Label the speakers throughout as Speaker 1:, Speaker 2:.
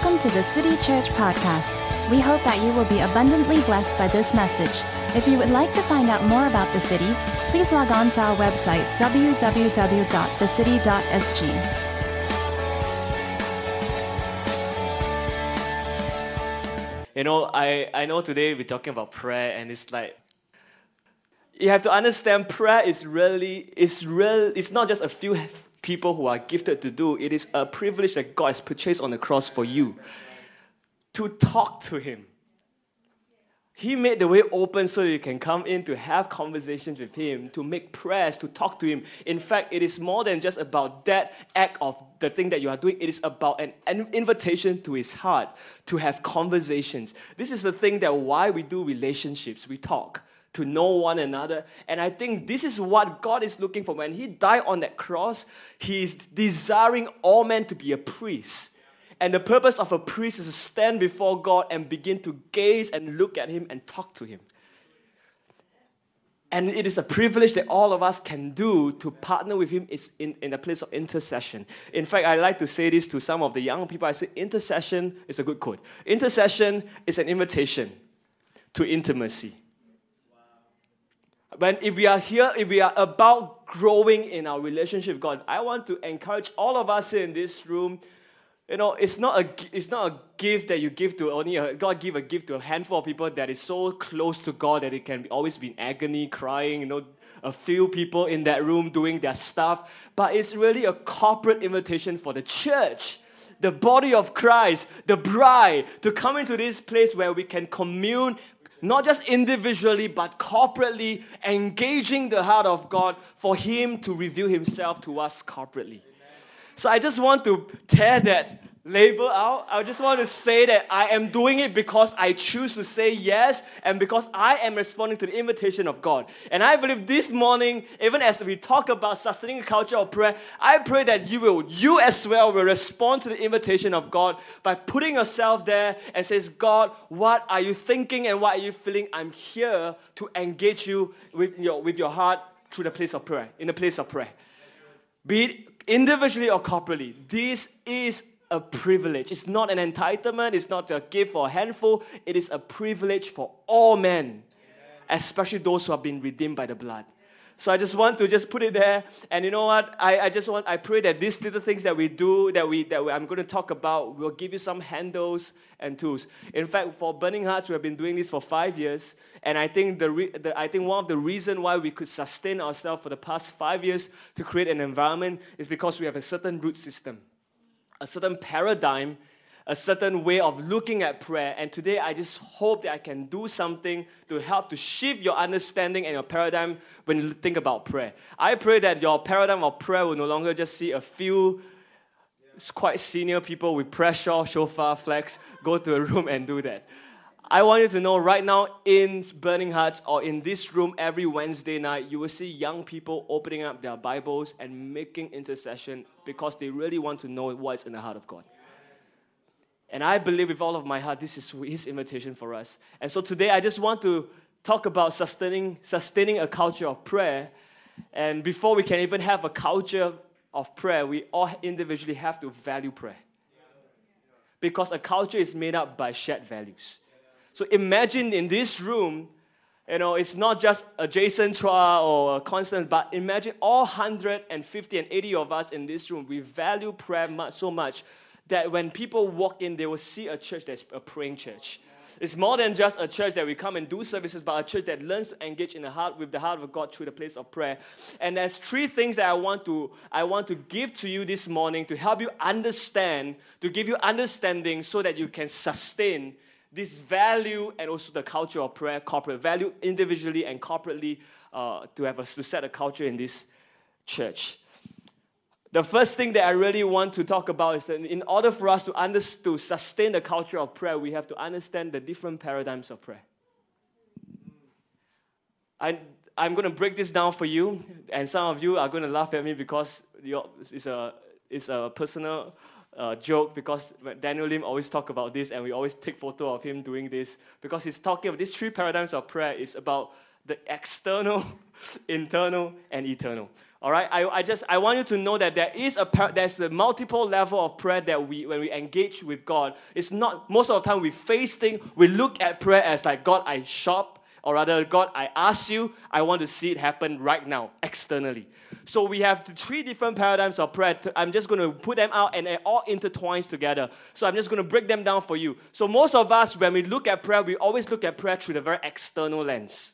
Speaker 1: Welcome to the City Church Podcast. We hope that you will be abundantly blessed by this message. If you would like to find out more about the city, please log on to our website, www.thecity.sg.
Speaker 2: You know, I, I know today we're talking about prayer, and it's like you have to understand prayer is really is real. It's not just a few people who are gifted to do. It is a privilege that God has purchased on the cross for you to talk to Him. He made the way open so you can come in to have conversations with Him, to make prayers, to talk to Him. In fact, it is more than just about that act of the thing that you are doing. It is about an, invitation to His heart to have conversations. This is the thing that why we do relationships. We talk to know one another. And I think this is what God is looking for. When He died on that cross, He is desiring all men to be a priest. And the purpose of a priest is to stand before God and begin to gaze and look at Him and talk to Him. And it is a privilege that all of us can do to partner with Him is in, in a place of intercession. In fact, I like to say this to some of the young people. I say, intercession is a good quote. Intercession is an invitation to intimacy. When if we are here, if we are about growing in our relationship with God, I want to encourage all of us in this room you know, it's not a it's not a gift that you give to only a, God give a gift to a handful of people that is so close to God that it can be, always be in agony, crying. You know, a few people in that room doing their stuff, but it's really a corporate invitation for the church, the body of Christ, the bride, to come into this place where we can commune. Not just individually, but corporately, engaging the heart of God for Him to reveal Himself to us corporately. So I just want to tear that label out. I just want to say that I am doing it because I choose to say yes and because I am responding to the invitation of God. And I believe this morning, even as we talk about sustaining a culture of prayer, I pray that you will, you as well, will respond to the invitation of God by putting yourself there and says, God, what are you thinking and what are you feeling? I'm here to engage you with your, with your heart through the place of prayer, in the place of prayer. Be it individually or corporately, this is a privilege. It's not an entitlement, it's not a gift for a handful, it is a privilege for all men, especially those who have been redeemed by the blood. So I just want to just put it there. And you know what? I, I just want, I pray that these little things that we do, that, we, that we, I'm going to talk about, will give you some handles and tools. In fact, for Burning Hearts, we have been doing this for five years. And I think, the, re, the I think one of the reasons why we could sustain ourselves for the past five years to create an environment is because we have a certain root system, a certain paradigm a certain way of looking at prayer. And today, I just hope that I can do something to help to shift your understanding and your paradigm when you think about prayer. I pray that your paradigm of prayer will no longer just see a few quite senior people with pressure, shofar, flags go to a room and do that. I want you to know right now in Burning Hearts or in this room every Wednesday night, you will see young people opening up their Bibles and making intercession because they really want to know what's in the heart of God. And I believe with all of my heart, this is His invitation for us. And so today, I just want to talk about sustaining, sustaining a culture of prayer. And before we can even have a culture of prayer, we all individually have to value prayer. Because a culture is made up by shared values. So imagine in this room, you know, it's not just a Jason Chua or a Constant, but imagine all 150 and 80 of us in this room, we value prayer much, so much that when people walk in, they will see a church that's a praying church. It's more than just a church that we come and do services, but a church that learns to engage in the heart with the heart of God through the place of prayer. And there's three things that I want to I want to give to you this morning to help you understand, to give you understanding so that you can sustain this value and also the culture of prayer, corporate value individually and corporately uh, to have a, to set a culture in this church. The first thing that I really want to talk about is that in order for us to, under, to sustain the culture of prayer, we have to understand the different paradigms of prayer. I, I'm going to break this down for you, and some of you are going to laugh at me because it's a, it's a personal uh, joke because Daniel Lim always talk about this, and we always take photo of him doing this because he's talking about these three paradigms of prayer is about the external, internal, and eternal. All right, I, I just I want you to know that there is a there's a multiple level of prayer that we when we engage with God. It's not most of the time we face things. We look at prayer as like God, I shop, or rather, God, I ask you. I want to see it happen right now externally. So we have three different paradigms of prayer. I'm just going to put them out, and it all intertwines together. So I'm just going to break them down for you. So most of us, when we look at prayer, we always look at prayer through the very external lens.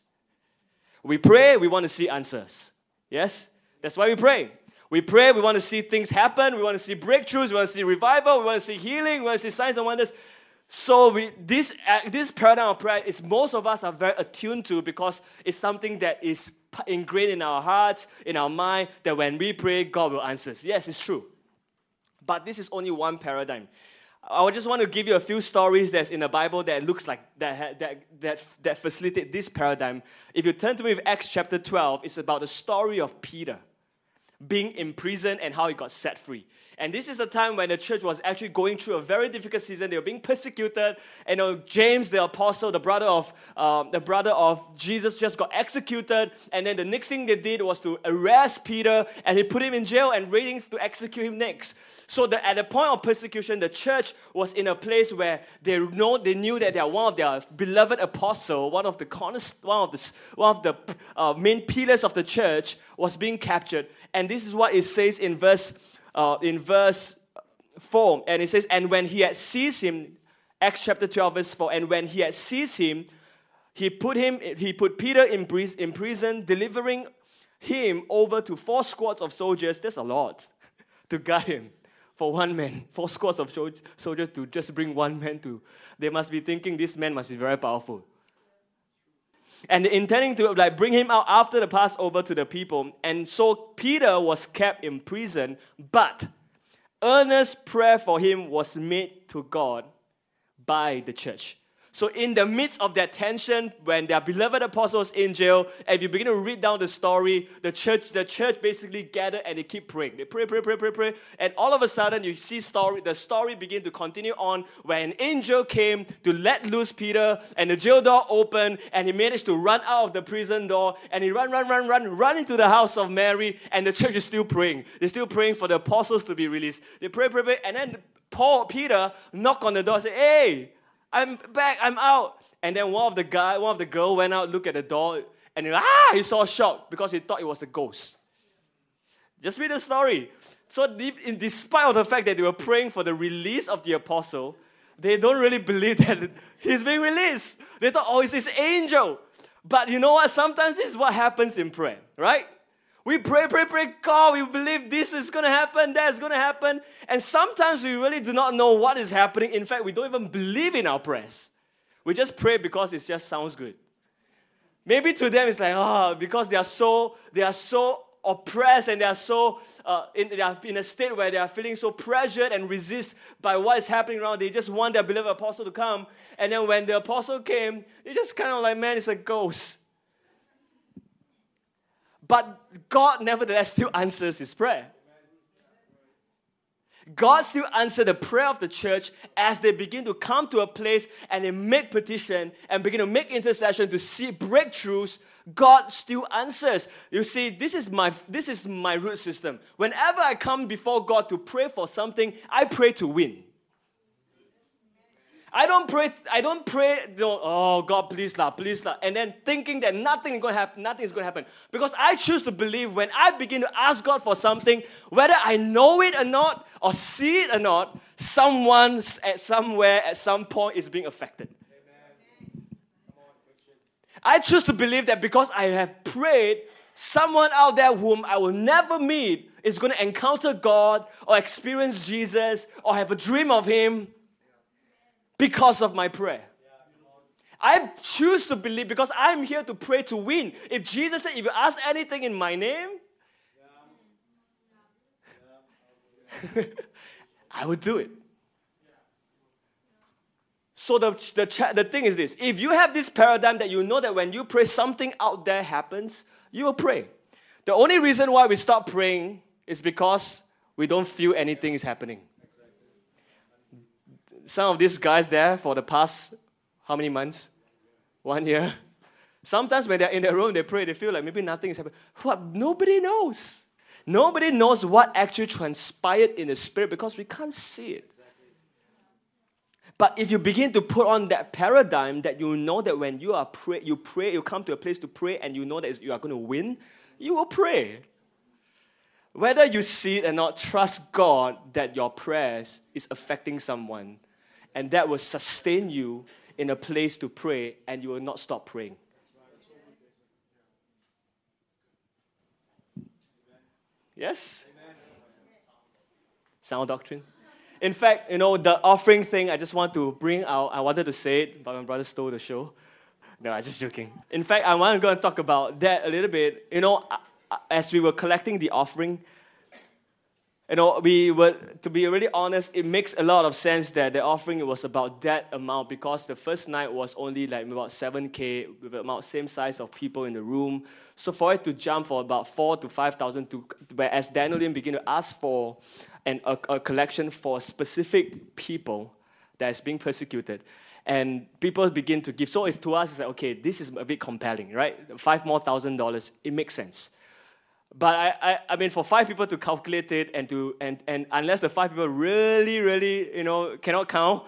Speaker 2: We pray, we want to see answers. Yes. That's why we pray. We pray, we want to see things happen, we want to see breakthroughs, we want to see revival, we want to see healing, we want to see signs and wonders. So we, this, uh, this paradigm of prayer is most of us are very attuned to because it's something that is ingrained in our hearts, in our mind, that when we pray, God will answer. Yes, it's true. But this is only one paradigm. I just want to give you a few stories that's in the Bible that looks like that that that that facilitate this paradigm. If you turn to me with Acts chapter 12, it's about the story of Peter being imprisoned and how he got set free. And this is a time when the church was actually going through a very difficult season. They were being persecuted. And you know, James, the apostle, the brother of um, the brother of Jesus, just got executed. And then the next thing they did was to arrest Peter and he put him in jail and waiting to execute him next. So that at the point of persecution, the church was in a place where they know they knew that they are one of their beloved apostle, one of the one of the one of the uh, main pillars of the church, was being captured. And this is what it says in verse uh, in verse 4. And it says, And when he had seized him, Acts chapter 12, verse 4, and when he had seized him, he put him, he put Peter in, in prison, delivering him over to four squads of soldiers. That's a lot to guard him for one man. Four squads of soldiers to just bring one man to. They must be thinking this man must be very powerful and intending to like bring him out after the Passover to the people. And so Peter was kept in prison, but earnest prayer for him was made to God by the church. So, in the midst of that tension, when their beloved apostles in jail, if you begin to read down the story, the church, the church basically gathered and they keep praying. They pray, pray, pray, pray, pray, and all of a sudden you see story. The story begin to continue on where an angel came to let loose Peter, and the jail door opened, and he managed to run out of the prison door, and he run, run, run, run, run into the house of Mary, and the church is still praying. They're still praying for the apostles to be released. They pray, pray, pray, and then Paul, Peter, knock on the door, say, "Hey." I'm back, I'm out. And then one of the guy, one of the girl went out, looked at the door, and he, ah, he saw a shock because he thought it was a ghost. Just read the story. So, in, despite of the fact that they were praying for the release of the apostle, they don't really believe that he's being released. They thought, oh, it's his angel. But you know what? Sometimes this is what happens in prayer, right? We pray, pray, pray, God, we believe this is going to happen, that's going to happen. And sometimes we really do not know what is happening. In fact, we don't even believe in our prayers. We just pray because it just sounds good. Maybe to them it's like, oh, because they are so, they are so oppressed and they are so uh, in, they are in a state where they are feeling so pressured and resist by what is happening around. They just want their beloved apostle to come. And then when the apostle came, they just kind of like, man, it's a ghost. But God nevertheless still answers his prayer. God still answers the prayer of the church as they begin to come to a place and they make petition and begin to make intercession to see breakthroughs. God still answers. You see, this is my this is my root system. Whenever I come before God to pray for something, I pray to win. I don't pray, I don't pray, oh God, please lah, please lah, and then thinking that nothing is going to happen, nothing is to happen. Because I choose to believe when I begin to ask God for something, whether I know it or not, or see it or not, someone at somewhere at some point is being affected. I choose to believe that because I have prayed, someone out there whom I will never meet is going to encounter God or experience Jesus or have a dream of Him because of my prayer. I choose to believe because I'm here to pray to win. If Jesus said, if you ask anything in my name, I would do it. So the, the, the thing is this if you have this paradigm that you know that when you pray, something out there happens, you will pray. The only reason why we stop praying is because we don't feel anything is happening some of these guys there for the past how many months? One year. Sometimes when they're in their room, they pray, they feel like maybe nothing is happening. What? Nobody knows. Nobody knows what actually transpired in the spirit because we can't see it. But if you begin to put on that paradigm that you know that when you are pray, you pray, you come to a place to pray, and you know that you are going to win, you will pray. Whether you see it or not, trust God that your prayers is affecting someone, and that will sustain you in a place to pray, and you will not stop praying. Yes? Sound doctrine? In fact, you know, the offering thing, I just want to bring out, I wanted to say it, but my brother stole the show. No, I'm just joking. In fact, I want to go and talk about that a little bit. You know, as we were collecting the offering, you know, we were, to be really honest, it makes a lot of sense that the offering was about that amount because the first night was only like about 7K with about same size of people in the room. So for it to jump for about four to 5,000 to, whereas Daniel begin to ask for an, a, a collection for specific people that is being persecuted and people begin to give. So it's to us, it's like, okay, this is a bit compelling, right? Five more thousand dollars, it makes sense. But I, I, I mean, for five people to calculate it and to and, and unless the five people really, really, you know, cannot count,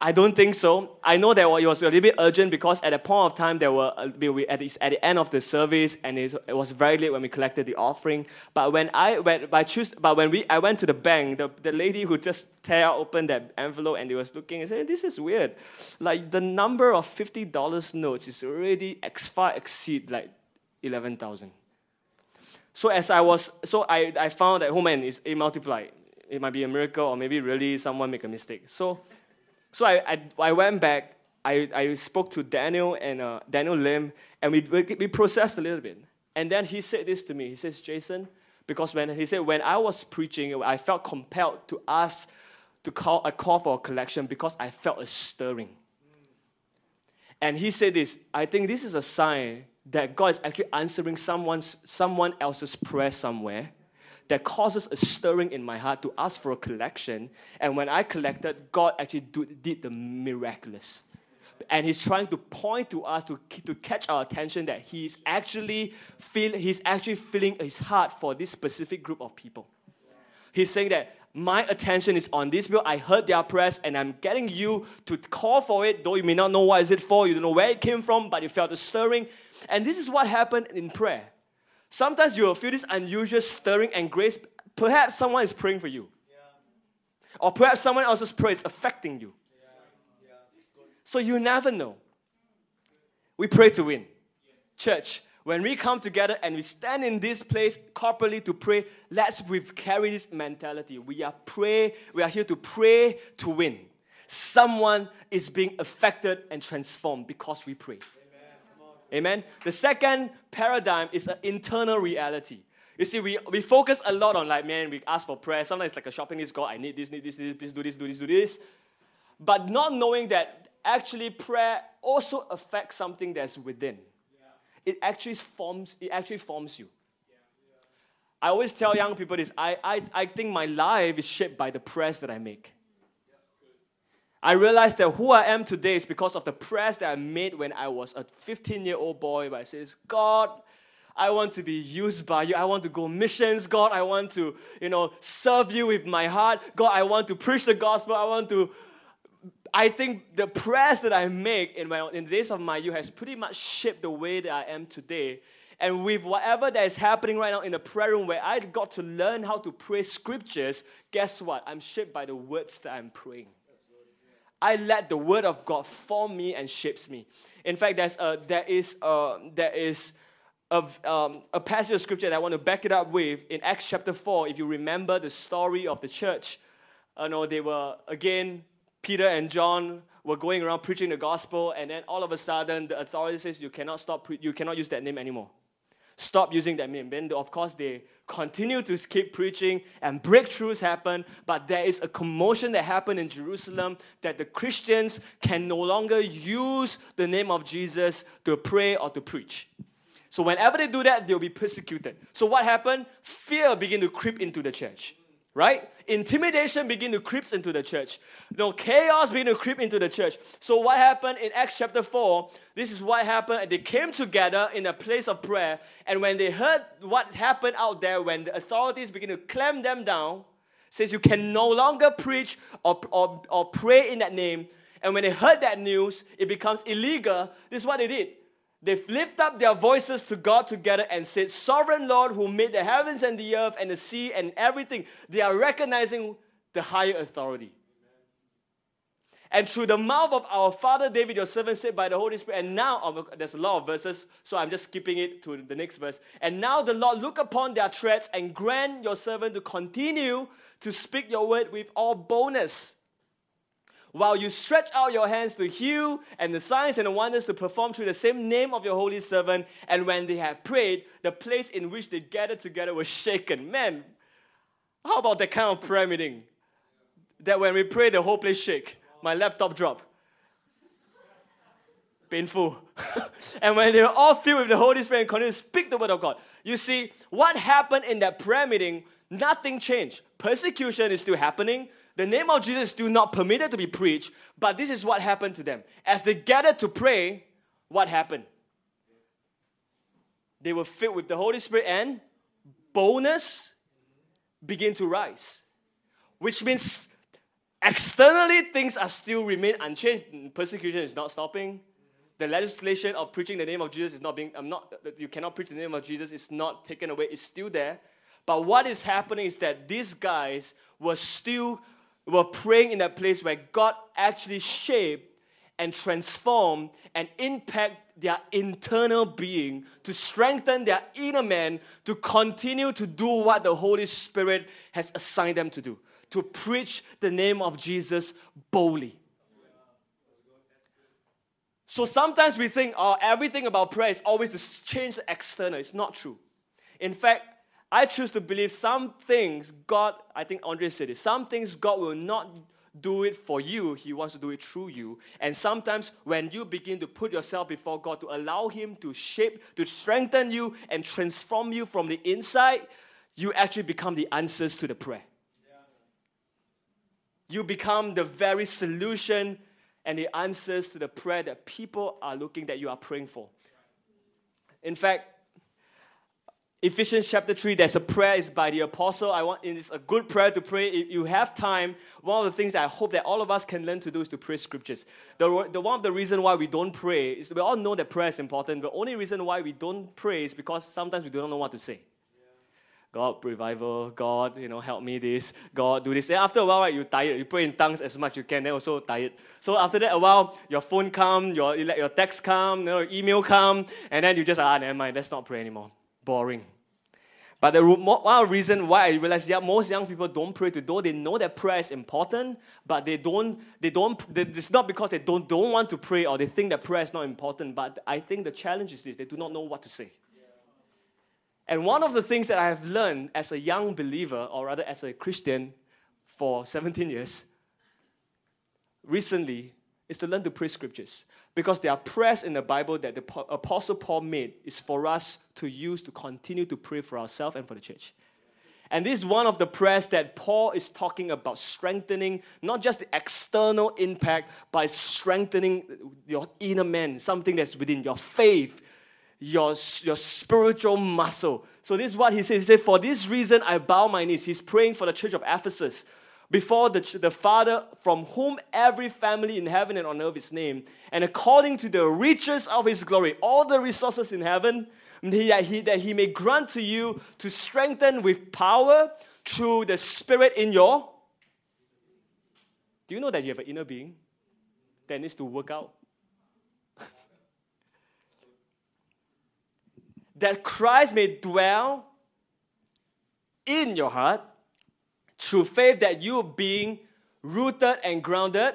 Speaker 2: I don't think so. I know that it was a little bit urgent because at a point of time there were uh, at the, at the end of the service and it, was very late when we collected the offering. But when I went, by choose, but when we I went to the bank, the, the lady who just tear open that envelope and they was looking and said, "This is weird. Like the number of fifty dollars notes is already ex, far exceed like eleven thousand. So as I was, so I, I found that, oh man, it's, it multiplied. It might be a miracle or maybe really someone make a mistake. So, so I, I, I went back, I, I spoke to Daniel and uh, Daniel Lim, and we, we processed a little bit. And then he said this to me. He says, Jason, because when he said, when I was preaching, I felt compelled to ask to call a call for a collection because I felt a stirring. And he said this, I think this is a sign that God is actually answering someone's, someone else's prayer somewhere that causes a stirring in my heart to ask for a collection. And when I collected, God actually do, did the miraculous. And he's trying to point to us to, to catch our attention that he's actually feel he's actually feeling his heart for this specific group of people. He's saying that my attention is on this bill. I heard their prayers and I'm getting you to call for it, though you may not know what is it for, you don't know where it came from, but you felt the stirring. And this is what happened in prayer. Sometimes you will feel this unusual stirring and grace. Perhaps someone is praying for you. Yeah. Or perhaps someone else's prayer is affecting you. Yeah. Yeah. So you never know. We pray to win. Church, when we come together and we stand in this place corporately to pray, let's carry this mentality. We are pray, we are here to pray to win. Someone is being affected and transformed because we pray. Amen. The second paradigm is an internal reality. You see, we, we focus a lot on like, man, we ask for prayer. Sometimes it's like a shopping list, God, I need this, need this, need this, please do this, do this, do this. But not knowing that actually prayer also affects something that's within. Yeah. It actually forms, it actually forms you. Yeah. Yeah. I always tell young people this I, I, I think my life is shaped by the prayers that I make. I realized that who I am today is because of the prayers that I made when I was a 15 year old boy. But I says, God, I want to be used by you. I want to go missions. God, I want to, you know, serve you with my heart. God, I want to preach the gospel. I want to. I think the prayers that I make in my in the days of my youth has pretty much shaped the way that I am today. And with whatever that is happening right now in the prayer room where I got to learn how to pray scriptures, guess what? I'm shaped by the words that I'm praying. I let the word of God form me and shapes me. In fact, there's a, there is a, there is um, a passage of scripture that I want to back it up with in Acts chapter 4. If you remember the story of the church, you know, they were, again, Peter and John were going around preaching the gospel, and then all of a sudden the authority says you cannot stop, pre- you cannot use that name anymore. Stop using that name. Then, of course, they continue to keep preaching and breakthroughs happen, but there is a commotion that happened in Jerusalem that the Christians can no longer use the name of Jesus to pray or to preach. So whenever they do that, they'll be persecuted. So what happened? Fear began to creep into the church. Right? Intimidation begin to creep into the church. No chaos begin to creep into the church. So what happened in Acts chapter 4? This is what happened. They came together in a place of prayer, and when they heard what happened out there, when the authorities begin to clamp them down, says you can no longer preach or, or, or pray in that name. And when they heard that news, it becomes illegal. This is what they did. They lift up their voices to God together and said, Sovereign Lord, who made the heavens and the earth and the sea and everything, they are recognizing the higher authority. And through the mouth of our father David, your servant said by the Holy Spirit, and now, oh, there's a lot of verses, so I'm just skipping it to the next verse. And now the Lord look upon their threats and grant your servant to continue to speak your word with all boldness while you stretch out your hands to heal and the signs and the wonders to perform through the same name of your holy servant. And when they had prayed, the place in which they gathered together was shaken. Man, how about that kind of prayer meeting? That when we pray, the whole place shake. My laptop drop. Painful. and when they were all filled with the Holy Spirit and continued to speak the word of God. You see, what happened in that prayer meeting, nothing changed. Persecution is still happening the name of Jesus is still not permitted to be preached, but this is what happened to them. As they gathered to pray, what happened? They were filled with the Holy Spirit and boldness begin to rise. Which means externally things are still remain unchanged. Persecution is not stopping. The legislation of preaching the name of Jesus is not being, I'm not, you cannot preach the name of Jesus, it's not taken away, it's still there. But what is happening is that these guys were still were praying in that place where God actually shaped and transformed and impact their internal being to strengthen their inner man to continue to do what the Holy Spirit has assigned them to do to preach the name of Jesus boldly. So sometimes we think, oh, everything about prayer is always to change the external. It's not true. In fact, I choose to believe some things God, I think Andre said it, some things God will not do it for you, He wants to do it through you. And sometimes when you begin to put yourself before God to allow Him to shape, to strengthen you and transform you from the inside, you actually become the answers to the prayer. You become the very solution and the answers to the prayer that people are looking that you are praying for. In fact, Ephesians chapter 3, there's a prayer is by the apostle. I want it's a good prayer to pray. If you have time, one of the things I hope that all of us can learn to do is to pray scriptures. The, the one of the reason why we don't pray is we all know that prayer is important. The only reason why we don't pray is because sometimes we don't know what to say. God, revival, God, you know, help me this, God, do this. Then after a while, right, you're tired. You pray in tongues as much you can, then also tired. So after that, a while, your phone come, your, your text come, your email come, and then you just, ah, never mind, let's not pray anymore. Boring. But the one reason why I realized that most young people don't pray to though they know that prayer is important, but they don't, they don't, they, it's not because they don't, don't want to pray or they think that prayer is not important, but I think the challenge is this, they do not know what to say. And one of the things that I have learned as a young believer, or rather as a Christian for 17 years, recently, is to learn to pray scriptures because there are prayers in the Bible that the Apostle Paul made is for us to use to continue to pray for ourselves and for the church. And this is one of the prayers that Paul is talking about strengthening not just the external impact, but strengthening your inner man, something that's within your faith, your, your spiritual muscle. So, this is what he says. He said, For this reason I bow my knees. He's praying for the church of Ephesus before the, the Father from whom every family in heaven and on earth is named, and according to the riches of his glory, all the resources in heaven, that he, that he may grant to you to strengthen with power through the Spirit in your. Do you know that you have an inner being that needs to work out? that Christ may dwell in your heart through faith that you being rooted and grounded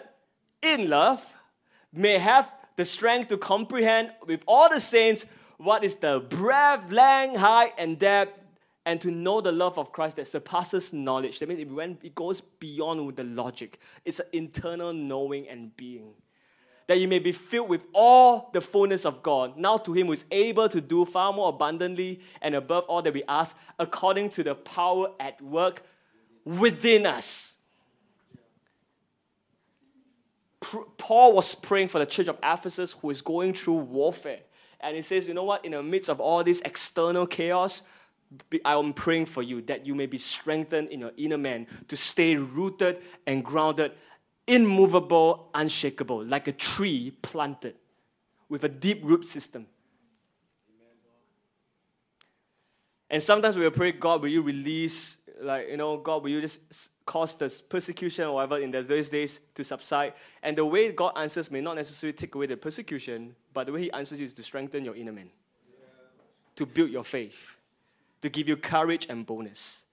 Speaker 2: in love may have the strength to comprehend with all the saints what is the breadth, length, height, and depth, and to know the love of Christ that surpasses knowledge. That means it, went, it goes beyond the logic. It's an internal knowing and being. That you may be filled with all the fullness of God. Now to him who is able to do far more abundantly and above all that we ask, according to the power at work within us. Paul was praying for the church of Ephesus who is going through warfare. And he says, You know what? In the midst of all this external chaos, I am praying for you that you may be strengthened in your inner man to stay rooted and grounded, immovable, unshakable, like a tree planted with a deep root system. And sometimes we will pray, God, will you release, like, you know, God, will you just cause the persecution or whatever in those days to subside? And the way God answers may not necessarily take away the persecution, but the way He answers you is to strengthen your inner man, to build your faith to give you courage and boldness.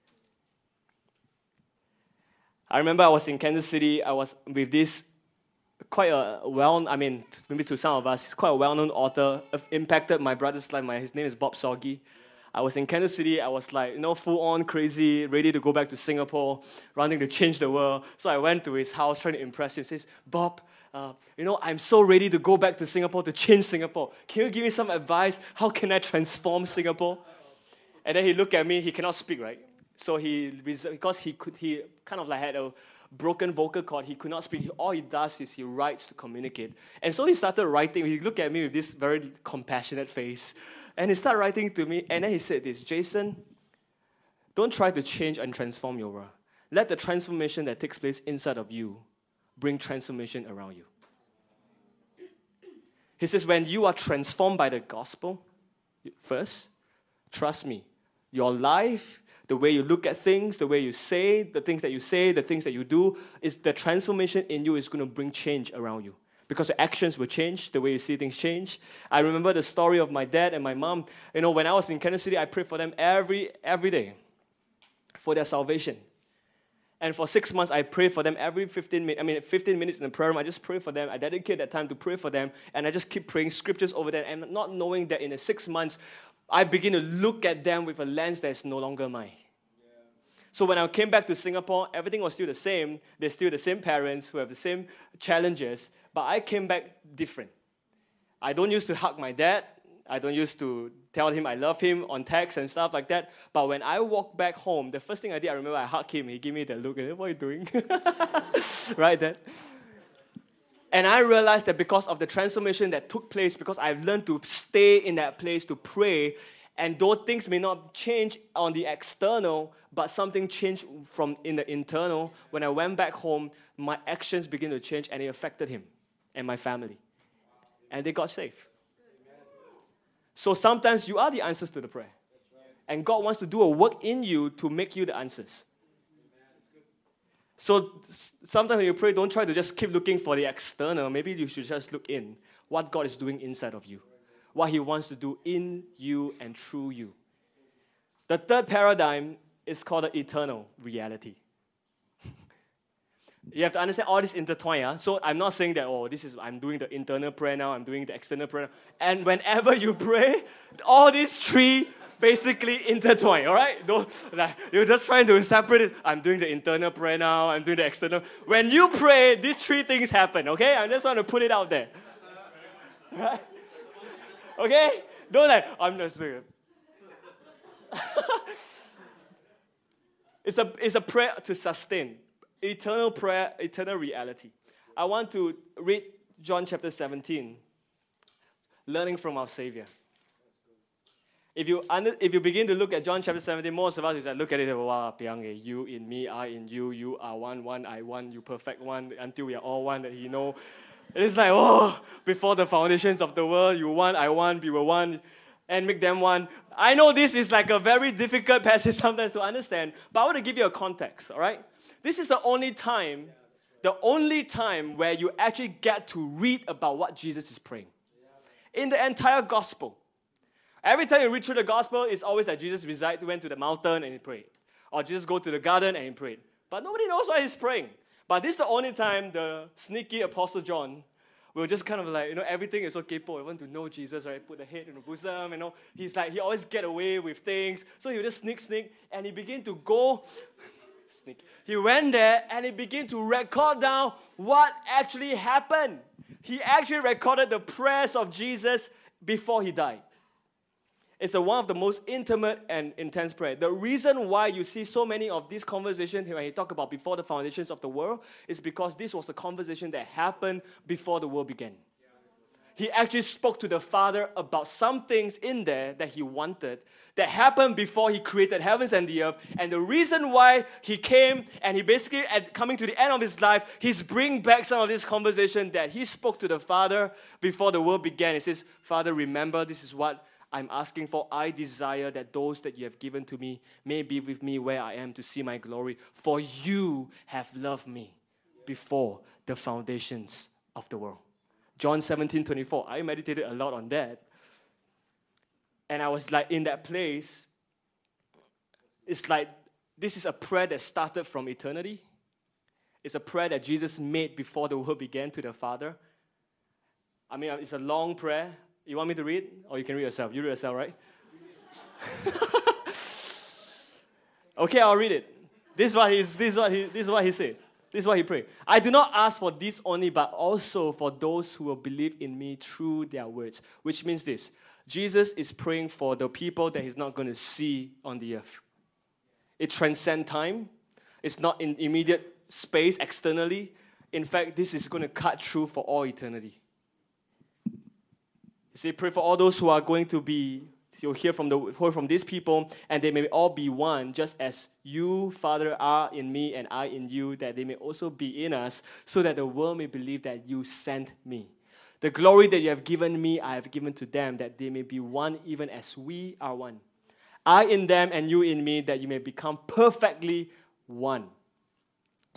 Speaker 2: I remember I was in Kansas City. I was with this quite a well, I mean, maybe to some of us, he's quite a well-known author. Uh, impacted my brother's life. My, his name is Bob Sorge. I was in Kansas City. I was like, you know, full on crazy, ready to go back to Singapore, running to change the world. So I went to his house trying to impress him. He says, Bob, uh, you know, I'm so ready to go back to Singapore to change Singapore. Can you give me some advice? How can I transform Singapore? And then he looked at me, he cannot speak, right? So he, because he could, he kind of like had a broken vocal cord, he could not speak. All he does is he writes to communicate. And so he started writing. He looked at me with this very compassionate face. And he started writing to me. And then he said this Jason, don't try to change and transform your world. Let the transformation that takes place inside of you bring transformation around you. He says, when you are transformed by the gospel, first, trust me, your life, the way you look at things, the way you say, the things that you say, the things that you do, is the transformation in you is going to bring change around you. Because your actions will change, the way you see things change. I remember the story of my dad and my mom. You know, when I was in Kansas City, I prayed for them every every day for their salvation. And for six months, I prayed for them every 15 minutes. I mean, 15 minutes in the prayer room, I just pray for them. I dedicate that time to pray for them. And I just keep praying scriptures over them. And not knowing that in the six months, I begin to look at them with a lens that is no longer mine. So when I came back to Singapore, everything was still the same. They're still the same parents who have the same challenges, but I came back different. I don't used to hug my dad. I don't used to tell him I love him on text and stuff like that. But when I walked back home, the first thing I did, I remember I hugged him. He gave me that look. And what are you doing? right, Dad? And I realized that because of the transformation that took place, because I've learned to stay in that place to pray, and though things may not change on the external, but something changed from in the internal, when I went back home, my actions began to change and it affected him and my family. And they got saved. So sometimes you are the answers to the prayer. And God wants to do a work in you to make you the answers. So sometimes when you pray, don't try to just keep looking for the external. Maybe you should just look in what God is doing inside of you, what He wants to do in you and through you. The third paradigm is called the eternal reality. You have to understand all this intertwine. Yeah? So I'm not saying that, oh, this is, I'm doing the internal prayer now, I'm doing the external prayer. And whenever you pray, all these three basically intertwine, all right? Don't, like, you're just trying to separate it. I'm doing the internal prayer now, I'm doing the external. When you pray, these three things happen, okay? I just want to put it out there. Right? Okay? Don't like, I'm just doing it's, a, it's a prayer to sustain. Eternal prayer, eternal reality. I want to read John chapter 17, learning from our Savior. If you, under, if you begin to look at John chapter 17, most of us like, look at it, wow, piang, eh, you in me, I in you, you are one, one, I one, you perfect one, until we are all one that He know. It's like, oh, before the foundations of the world, you one, I one, we were one, and make them one. I know this is like a very difficult passage sometimes to understand, but I want to give you a context, all right? This is the only time, the only time where you actually get to read about what Jesus is praying. In the entire gospel, Every time you read through the gospel, it's always that Jesus reside, went to the mountain and he prayed. Or Jesus go to the garden and he prayed. But nobody knows why he's praying. But this is the only time the sneaky Apostle John will just kind of like, you know, everything is okay, Paul. I want to know Jesus, right? Put the head in the bosom, you know. He's like, he always get away with things. So he will just sneak, sneak, and he began to go. He went there and he began to record down what actually happened. He actually recorded the prayers of Jesus before he died. It's a, one of the most intimate and intense prayer. The reason why you see so many of these conversations when he talk about before the foundations of the world is because this was a conversation that happened before the world began. He actually spoke to the Father about some things in there that he wanted that happened before he created heavens and the earth. And the reason why he came and he basically, at coming to the end of his life, he's bringing back some of this conversation that he spoke to the Father before the world began. He says, Father, remember, this is what I'm asking for. I desire that those that you have given to me may be with me where I am to see my glory. For you have loved me before the foundations of the world. John 17 24. I meditated a lot on that. And I was like in that place. It's like this is a prayer that started from eternity. It's a prayer that Jesus made before the world began to the Father. I mean, it's a long prayer. You want me to read? Or you can read yourself. You read yourself, right? okay, I'll read it. This is what, he's, this, is what he, this is what he said. This is what he prayed. I do not ask for this only, but also for those who will believe in me through their words. Which means this Jesus is praying for the people that he's not going to see on the earth. It transcends time, it's not in immediate space externally. In fact, this is going to cut through for all eternity. You see, pray for all those who are going to be you'll hear from the hear from these people, and they may all be one, just as you, Father, are in me and I in you, that they may also be in us, so that the world may believe that you sent me. The glory that you have given me, I have given to them, that they may be one even as we are one. I in them and you in me, that you may become perfectly one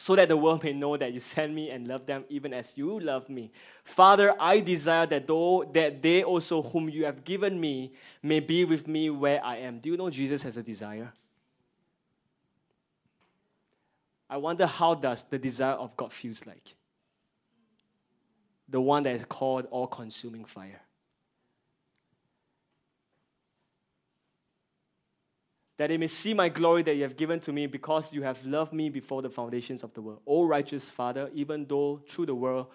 Speaker 2: so that the world may know that you sent me and love them even as you love me. Father, I desire that though that they also whom you have given me may be with me where I am. Do you know Jesus has a desire? I wonder how does the desire of God feels like? The one that is called all-consuming fire. That they may see my glory that you have given to me because you have loved me before the foundations of the world. O righteous Father, even though through the world,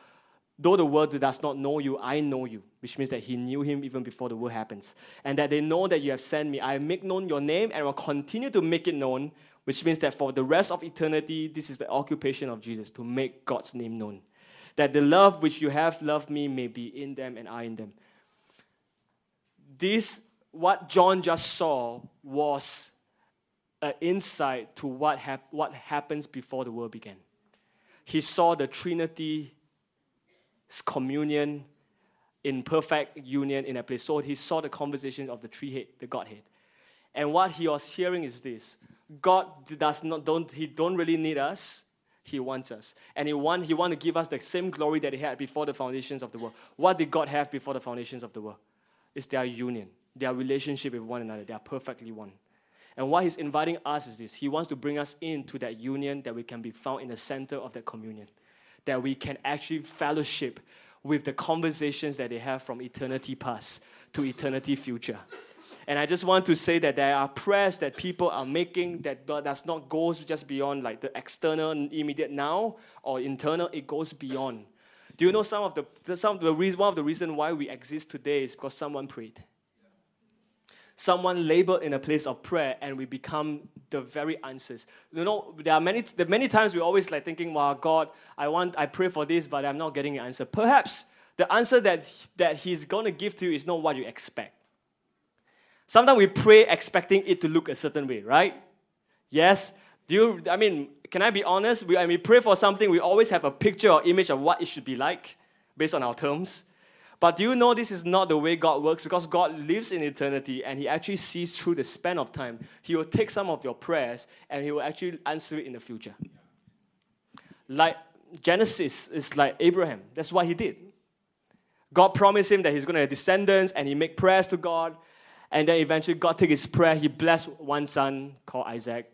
Speaker 2: though the world does not know you, I know you, which means that he knew him even before the world happens. And that they know that you have sent me. I make known your name and will continue to make it known, which means that for the rest of eternity, this is the occupation of Jesus, to make God's name known. That the love which you have loved me may be in them and I in them. This, what John just saw, was an insight to what, hap- what happens before the world began. He saw the Trinity's communion in perfect union in a place. So he saw the conversation of the three the Godhead. And what he was hearing is this God does not, don't, he don't really need us. He wants us. And he want, he want to give us the same glory that he had before the foundations of the world. What did God have before the foundations of the world? It's their union, their relationship with one another. They are perfectly one. And what he's inviting us is this He wants to bring us into that union that we can be found in the center of that communion, that we can actually fellowship with the conversations that they have from eternity past to eternity future. And I just want to say that there are prayers that people are making that does not go just beyond like the external immediate now or internal, it goes beyond. Do you know some of the some of the reason one of the reason why we exist today is because someone prayed someone labored in a place of prayer and we become the very answers. You know, there are many, there are many times we're always like thinking, wow, God, I want, I pray for this, but I'm not getting an answer. Perhaps the answer that, that He's going to give to you is not what you expect. Sometimes we pray expecting it to look a certain way, right? Yes. Do you, I mean, can I be honest? We, I mean, pray for something, we always have a picture or image of what it should be like based on our terms. But do you know this is not the way God works? Because God lives in eternity and He actually sees through the span of time. He will take some of your prayers and He will actually answer it in the future. Like Genesis is like Abraham. That's what he did. God promised him that he's going to have descendants and he make prayers to God. And then eventually God took his prayer. He blessed one son called Isaac.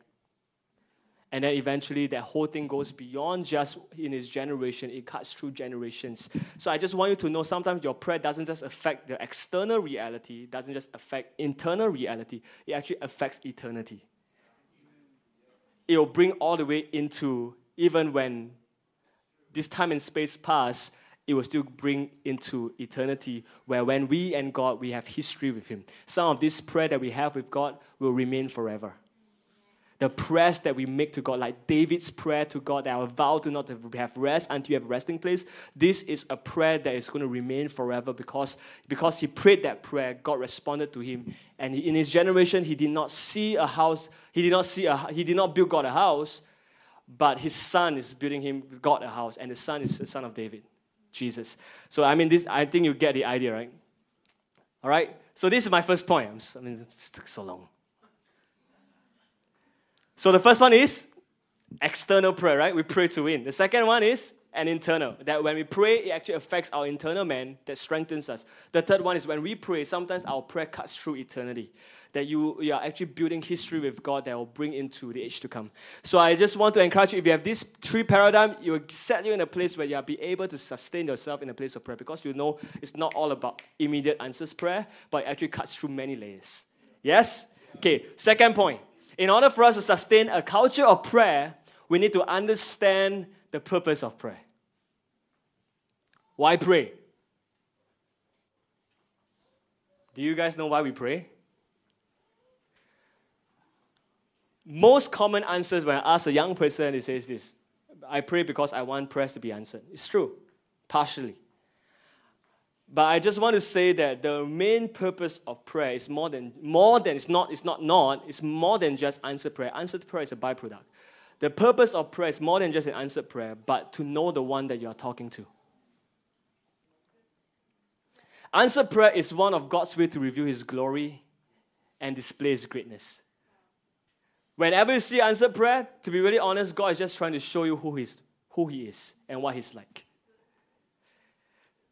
Speaker 2: And then eventually that whole thing goes beyond just in his generation, it cuts through generations. So I just want you to know sometimes your prayer doesn't just affect the external reality, doesn't just affect internal reality, it actually affects eternity. It will bring all the way into even when this time and space pass, it will still bring into eternity where when we and God, we have history with Him. Some of this prayer that we have with God will remain forever. The prayers that we make to God, like David's prayer to God, that I vow to not have rest until you have a resting place. This is a prayer that is going to remain forever because, because he prayed that prayer, God responded to him. And in his generation, he did not see a house, he did not see a, he did not build God a house, but his son is building him God a house, and the son is the son of David. Jesus. So I mean, this I think you get the idea, right? All right. So this is my first point. I mean, it took so long. So the first one is external prayer, right? We pray to win. The second one is an internal. That when we pray, it actually affects our internal man that strengthens us. The third one is when we pray, sometimes our prayer cuts through eternity that you, you are actually building history with God that will bring into the age to come. So I just want to encourage you, if you have these three paradigm, you will set you in a place where you'll be able to sustain yourself in a place of prayer because you know it's not all about immediate answers prayer, but it actually cuts through many layers. Yes? Okay, second point. In order for us to sustain a culture of prayer, we need to understand the purpose of prayer. Why pray? Do you guys know why we pray? most common answers when I ask a young person, it says this I pray because I want prayers to be answered. It's true, partially. But I just want to say that the main purpose of prayer is more than more than it's not it's not not it's more than just answered prayer. Answered prayer is a byproduct. The purpose of prayer is more than just an answered prayer, but to know the one that you are talking to. Answered prayer is one of God's way to reveal His glory and display His greatness. Whenever you see answered prayer, to be really honest, God is just trying to show you who, he's, who He is and what He's like.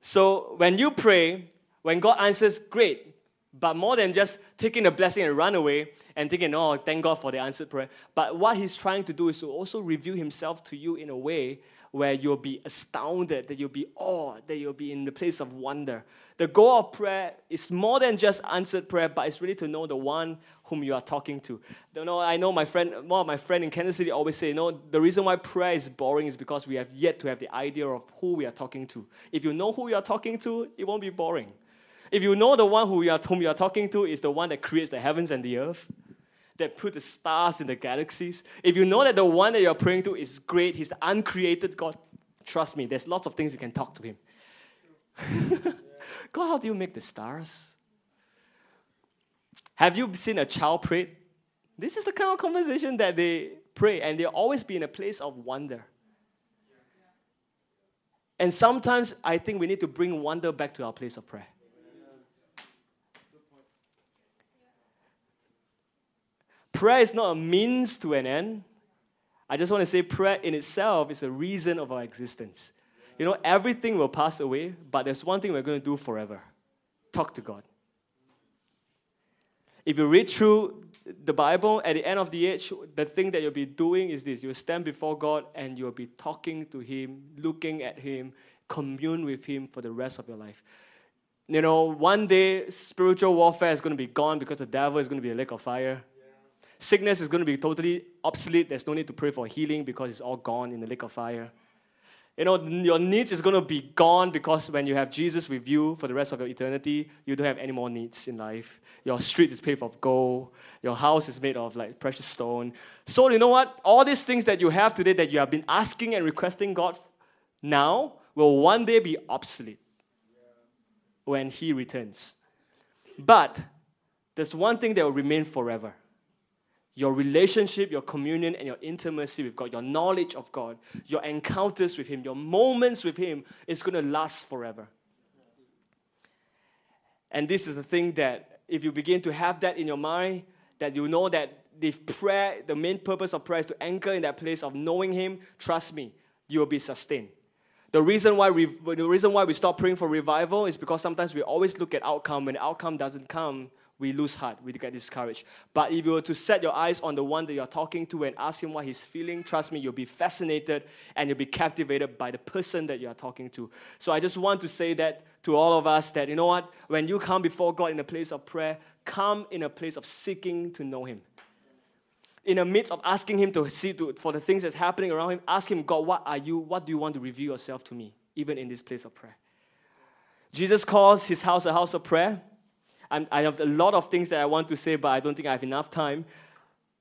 Speaker 2: So when you pray, when God answers, great. But more than just taking the blessing and run away and thinking, oh, thank God for the answered prayer. But what He's trying to do is to also reveal Himself to you in a way where you'll be astounded, that you'll be awed, that you'll be in the place of wonder. The goal of prayer is more than just answered prayer, but it's really to know the one whom you are talking to. You know, I know my friend, of my friend in Kansas City always say, you know, the reason why prayer is boring is because we have yet to have the idea of who we are talking to. If you know who you are talking to, it won't be boring. If you know the one who you are, whom you are talking to is the one that creates the heavens and the earth, that put the stars in the galaxies, if you know that the one that you're praying to is great, he's the uncreated God, trust me, there's lots of things you can talk to him. God, how do you make the stars? Have you seen a child pray? This is the kind of conversation that they pray, and they always be in a place of wonder. And sometimes I think we need to bring wonder back to our place of prayer. Prayer is not a means to an end. I just want to say prayer in itself is a reason of our existence. You know, everything will pass away, but there's one thing we're going to do forever talk to God. If you read through the Bible, at the end of the age, the thing that you'll be doing is this you'll stand before God and you'll be talking to Him, looking at Him, commune with Him for the rest of your life. You know, one day spiritual warfare is going to be gone because the devil is going to be a lake of fire. Sickness is going to be totally obsolete. There's no need to pray for healing because it's all gone in the lake of fire. You know, your needs is going to be gone because when you have Jesus with you for the rest of your eternity, you don't have any more needs in life. Your street is paved of gold. Your house is made of like precious stone. So you know what? All these things that you have today that you have been asking and requesting God now will one day be obsolete when He returns. But there's one thing that will remain forever your relationship, your communion, and your intimacy with God, your knowledge of God, your encounters with Him, your moments with Him is going to last forever. And this is the thing that if you begin to have that in your mind, that you know that the prayer, the main purpose of prayer is to anchor in that place of knowing Him, trust me, you will be sustained. The reason why we the reason why we stop praying for revival is because sometimes we always look at outcome. When outcome doesn't come, we lose heart, we get discouraged. But if you were to set your eyes on the one that you're talking to and ask him what he's feeling, trust me, you'll be fascinated and you'll be captivated by the person that you're talking to. So I just want to say that to all of us that, you know what, when you come before God in a place of prayer, come in a place of seeking to know him. In the midst of asking him to see to, for the things that's happening around him, ask him, God, what are you? What do you want to reveal yourself to me? even in this place of prayer. Jesus calls his house a house of prayer. And I have a lot of things that I want to say, but I don't think I have enough time.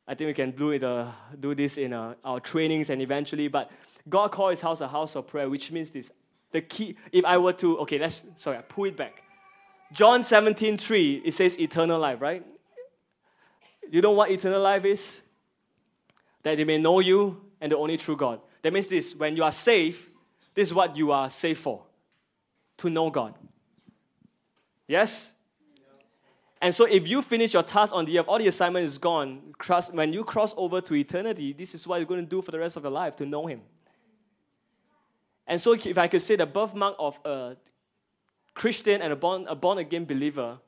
Speaker 2: I think we can do, it, uh, do this in uh, our trainings and eventually. But God called his house a house of prayer, which means this. The key, if I were to, okay, let's, sorry, I pull it back. John 17, 3, it says eternal life, right? You know what eternal life is? That they may know you and the only true God. That means this when you are saved, this is what you are saved for to know God. Yes? And so, if you finish your task on the earth, all the assignment is gone. when you cross over to eternity, this is what you're going to do for the rest of your life to know Him. And so, if I could say the birthmark of a Christian and a born, a born again believer,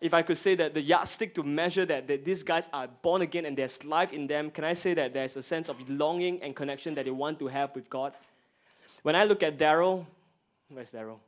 Speaker 2: if I could say that the yardstick to measure that, that these guys are born again and there's life in them, can I say that there's a sense of longing and connection that they want to have with God? When I look at Daryl, where's Daryl?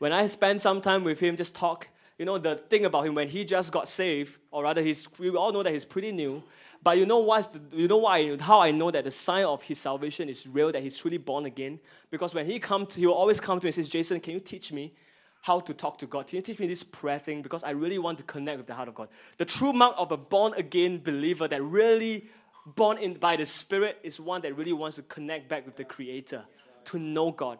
Speaker 2: When I spend some time with him, just talk, you know, the thing about him when he just got saved, or rather, he's, we all know that he's pretty new. But you know what's the, you know why how I know that the sign of his salvation is real, that he's truly born again? Because when he comes, he will always come to me and says, Jason, can you teach me how to talk to God? Can you teach me this prayer thing? Because I really want to connect with the heart of God. The true mark of a born again believer that really born in by the Spirit is one that really wants to connect back with the Creator, to know God.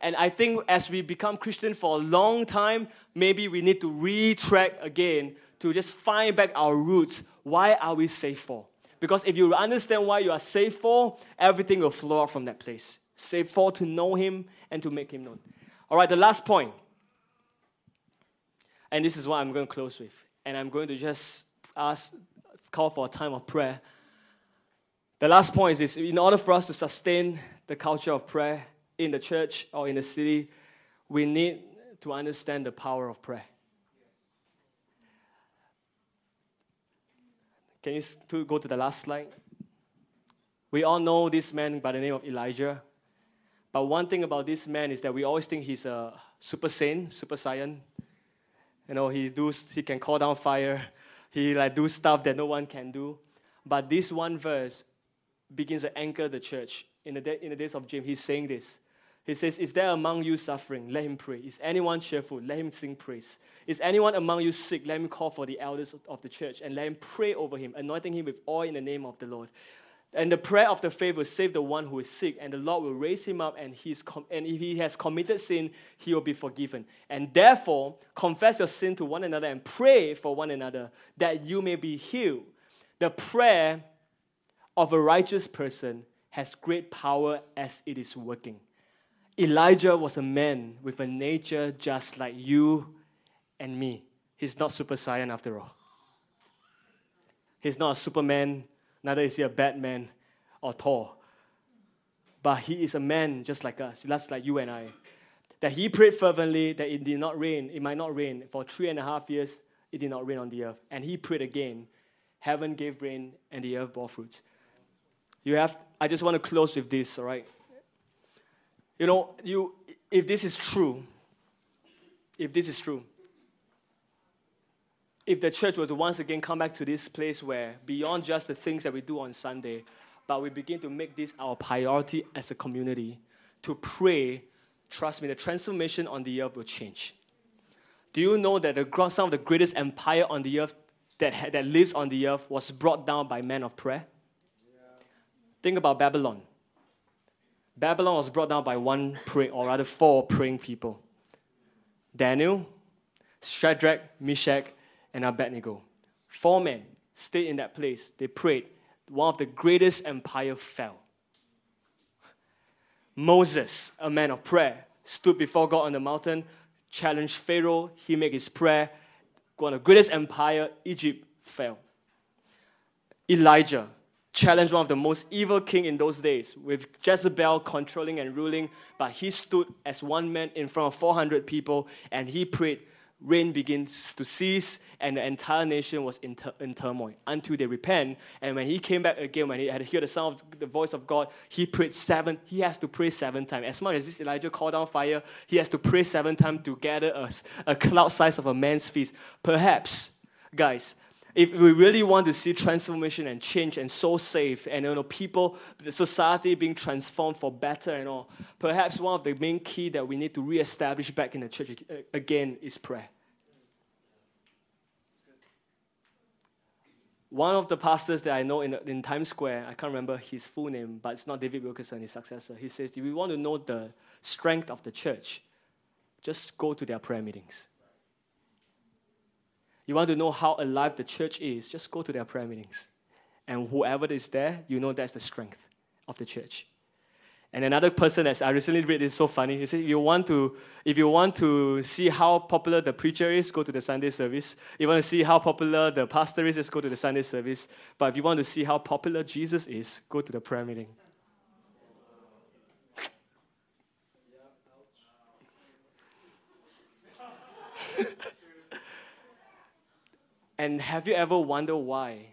Speaker 2: And I think as we become Christian for a long time, maybe we need to retrack again to just find back our roots. Why are we saved for? Because if you understand why you are saved for, everything will flow out from that place. Saved for to know Him and to make Him known. All right, the last point. And this is what I'm going to close with. And I'm going to just ask, call for a time of prayer. The last point is in order for us to sustain the culture of prayer, in the church or in the city, we need to understand the power of prayer. Can you go to the last slide? We all know this man by the name of Elijah. But one thing about this man is that we always think he's a super saint, super saiyan. You know, he does he can call down fire. He like do stuff that no one can do. But this one verse begins to anchor the church. In the, de- in the days of James, he's saying this. He says, Is there among you suffering? Let him pray. Is anyone cheerful? Let him sing praise. Is anyone among you sick? Let him call for the elders of the church and let him pray over him, anointing him with oil in the name of the Lord. And the prayer of the faith will save the one who is sick, and the Lord will raise him up, and, he's com- and if he has committed sin, he will be forgiven. And therefore, confess your sin to one another and pray for one another that you may be healed. The prayer of a righteous person has great power as it is working. Elijah was a man with a nature just like you and me. He's not super saiyan after all. He's not a superman, neither is he a Batman or Thor. But he is a man just like us, just like you and I. That he prayed fervently that it did not rain, it might not rain. For three and a half years, it did not rain on the earth. And he prayed again. Heaven gave rain, and the earth bore fruits. You have, I just want to close with this, all right? You know, you, if this is true, if this is true, if the church were to once again come back to this place where beyond just the things that we do on Sunday, but we begin to make this our priority as a community to pray, trust me, the transformation on the earth will change. Do you know that the, some of the greatest empire on the earth that, that lives on the earth was brought down by men of prayer? Yeah. Think about Babylon. Babylon was brought down by one praying, or rather four praying people Daniel, Shadrach, Meshach, and Abednego. Four men stayed in that place. They prayed. One of the greatest empire fell. Moses, a man of prayer, stood before God on the mountain, challenged Pharaoh. He made his prayer. One of the greatest empire, Egypt, fell. Elijah, challenged one of the most evil king in those days with Jezebel controlling and ruling but he stood as one man in front of 400 people and he prayed rain begins to cease and the entire nation was in, ter- in turmoil until they repent. And when he came back again when he had heard the sound of the voice of god he prayed seven he has to pray seven times. As much as this elijah called down fire he has to pray seven times to gather a, a cloud size of a man's feast. Perhaps guys if we really want to see transformation and change and so safe and you know people the society being transformed for better and all perhaps one of the main key that we need to reestablish back in the church uh, again is prayer. One of the pastors that i know in, in times square i can't remember his full name but it's not david wilkerson his successor. He says if we want to know the strength of the church just go to their prayer meetings you want to know how alive the church is, just go to their prayer meetings. And whoever is there, you know that's the strength of the church. And another person that I recently read is so funny. He said, if you want to, if you want to see how popular the preacher is, go to the Sunday service. If you want to see how popular the pastor is, just go to the Sunday service. But if you want to see how popular Jesus is, go to the prayer meeting. And have you ever wondered why?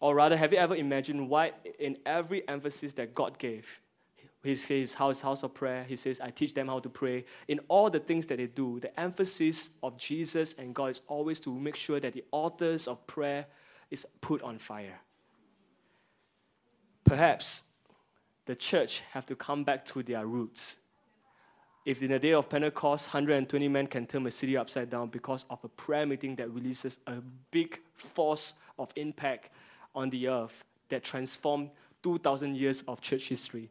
Speaker 2: Or rather, have you ever imagined why, in every emphasis that God gave, his, his house, house of prayer, he says, I teach them how to pray. In all the things that they do, the emphasis of Jesus and God is always to make sure that the altars of prayer is put on fire. Perhaps the church have to come back to their roots if in the day of Pentecost, 120 men can turn a city upside down because of a prayer meeting that releases a big force of impact on the earth that transformed 2,000 years of church history,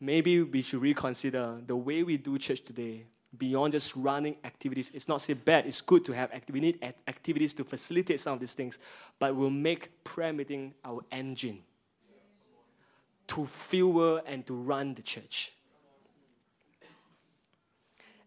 Speaker 2: maybe we should reconsider the way we do church today beyond just running activities. It's not say bad, it's good to have. We need activities to facilitate some of these things, but we'll make prayer meeting our engine to fuel and to run the church.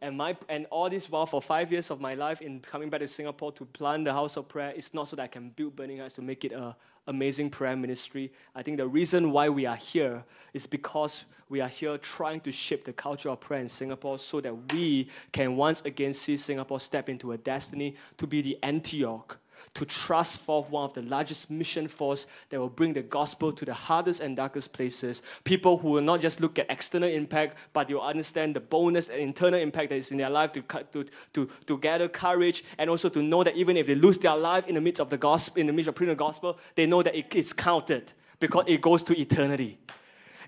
Speaker 2: And, my, and all this while, for five years of my life in coming back to Singapore to plant the house of prayer, it's not so that I can build Burning Hearts to make it an amazing prayer ministry. I think the reason why we are here is because we are here trying to shape the culture of prayer in Singapore so that we can once again see Singapore step into a destiny to be the Antioch to trust forth one of the largest mission force that will bring the gospel to the hardest and darkest places. People who will not just look at external impact, but they will understand the bonus and internal impact that is in their life to, to, to, to gather courage and also to know that even if they lose their life in the midst of the gospel, in the midst of preaching the gospel, they know that it is counted because it goes to eternity.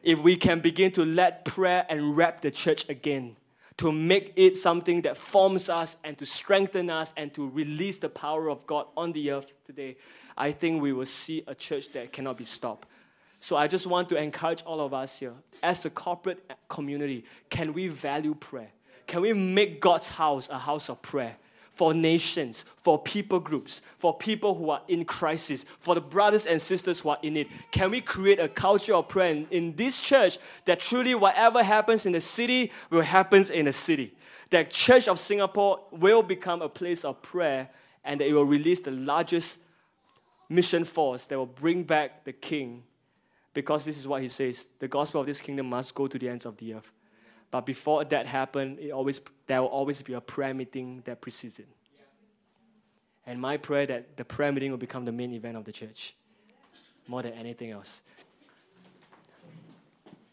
Speaker 2: If we can begin to let prayer enwrap the church again, to make it something that forms us and to strengthen us and to release the power of God on the earth today, I think we will see a church that cannot be stopped. So I just want to encourage all of us here, as a corporate community, can we value prayer? Can we make God's house a house of prayer? For nations, for people groups, for people who are in crisis, for the brothers and sisters who are in it. Can we create a culture of prayer in, this church that truly whatever happens in the city will happen in the city? That Church of Singapore will become a place of prayer and that it will release the largest mission force that will bring back the king because this is what he says the gospel of this kingdom must go to the ends of the earth. But before that happened, it always, there will always be a prayer meeting that precedes it. And my prayer that the prayer meeting will become the main event of the church more than anything else.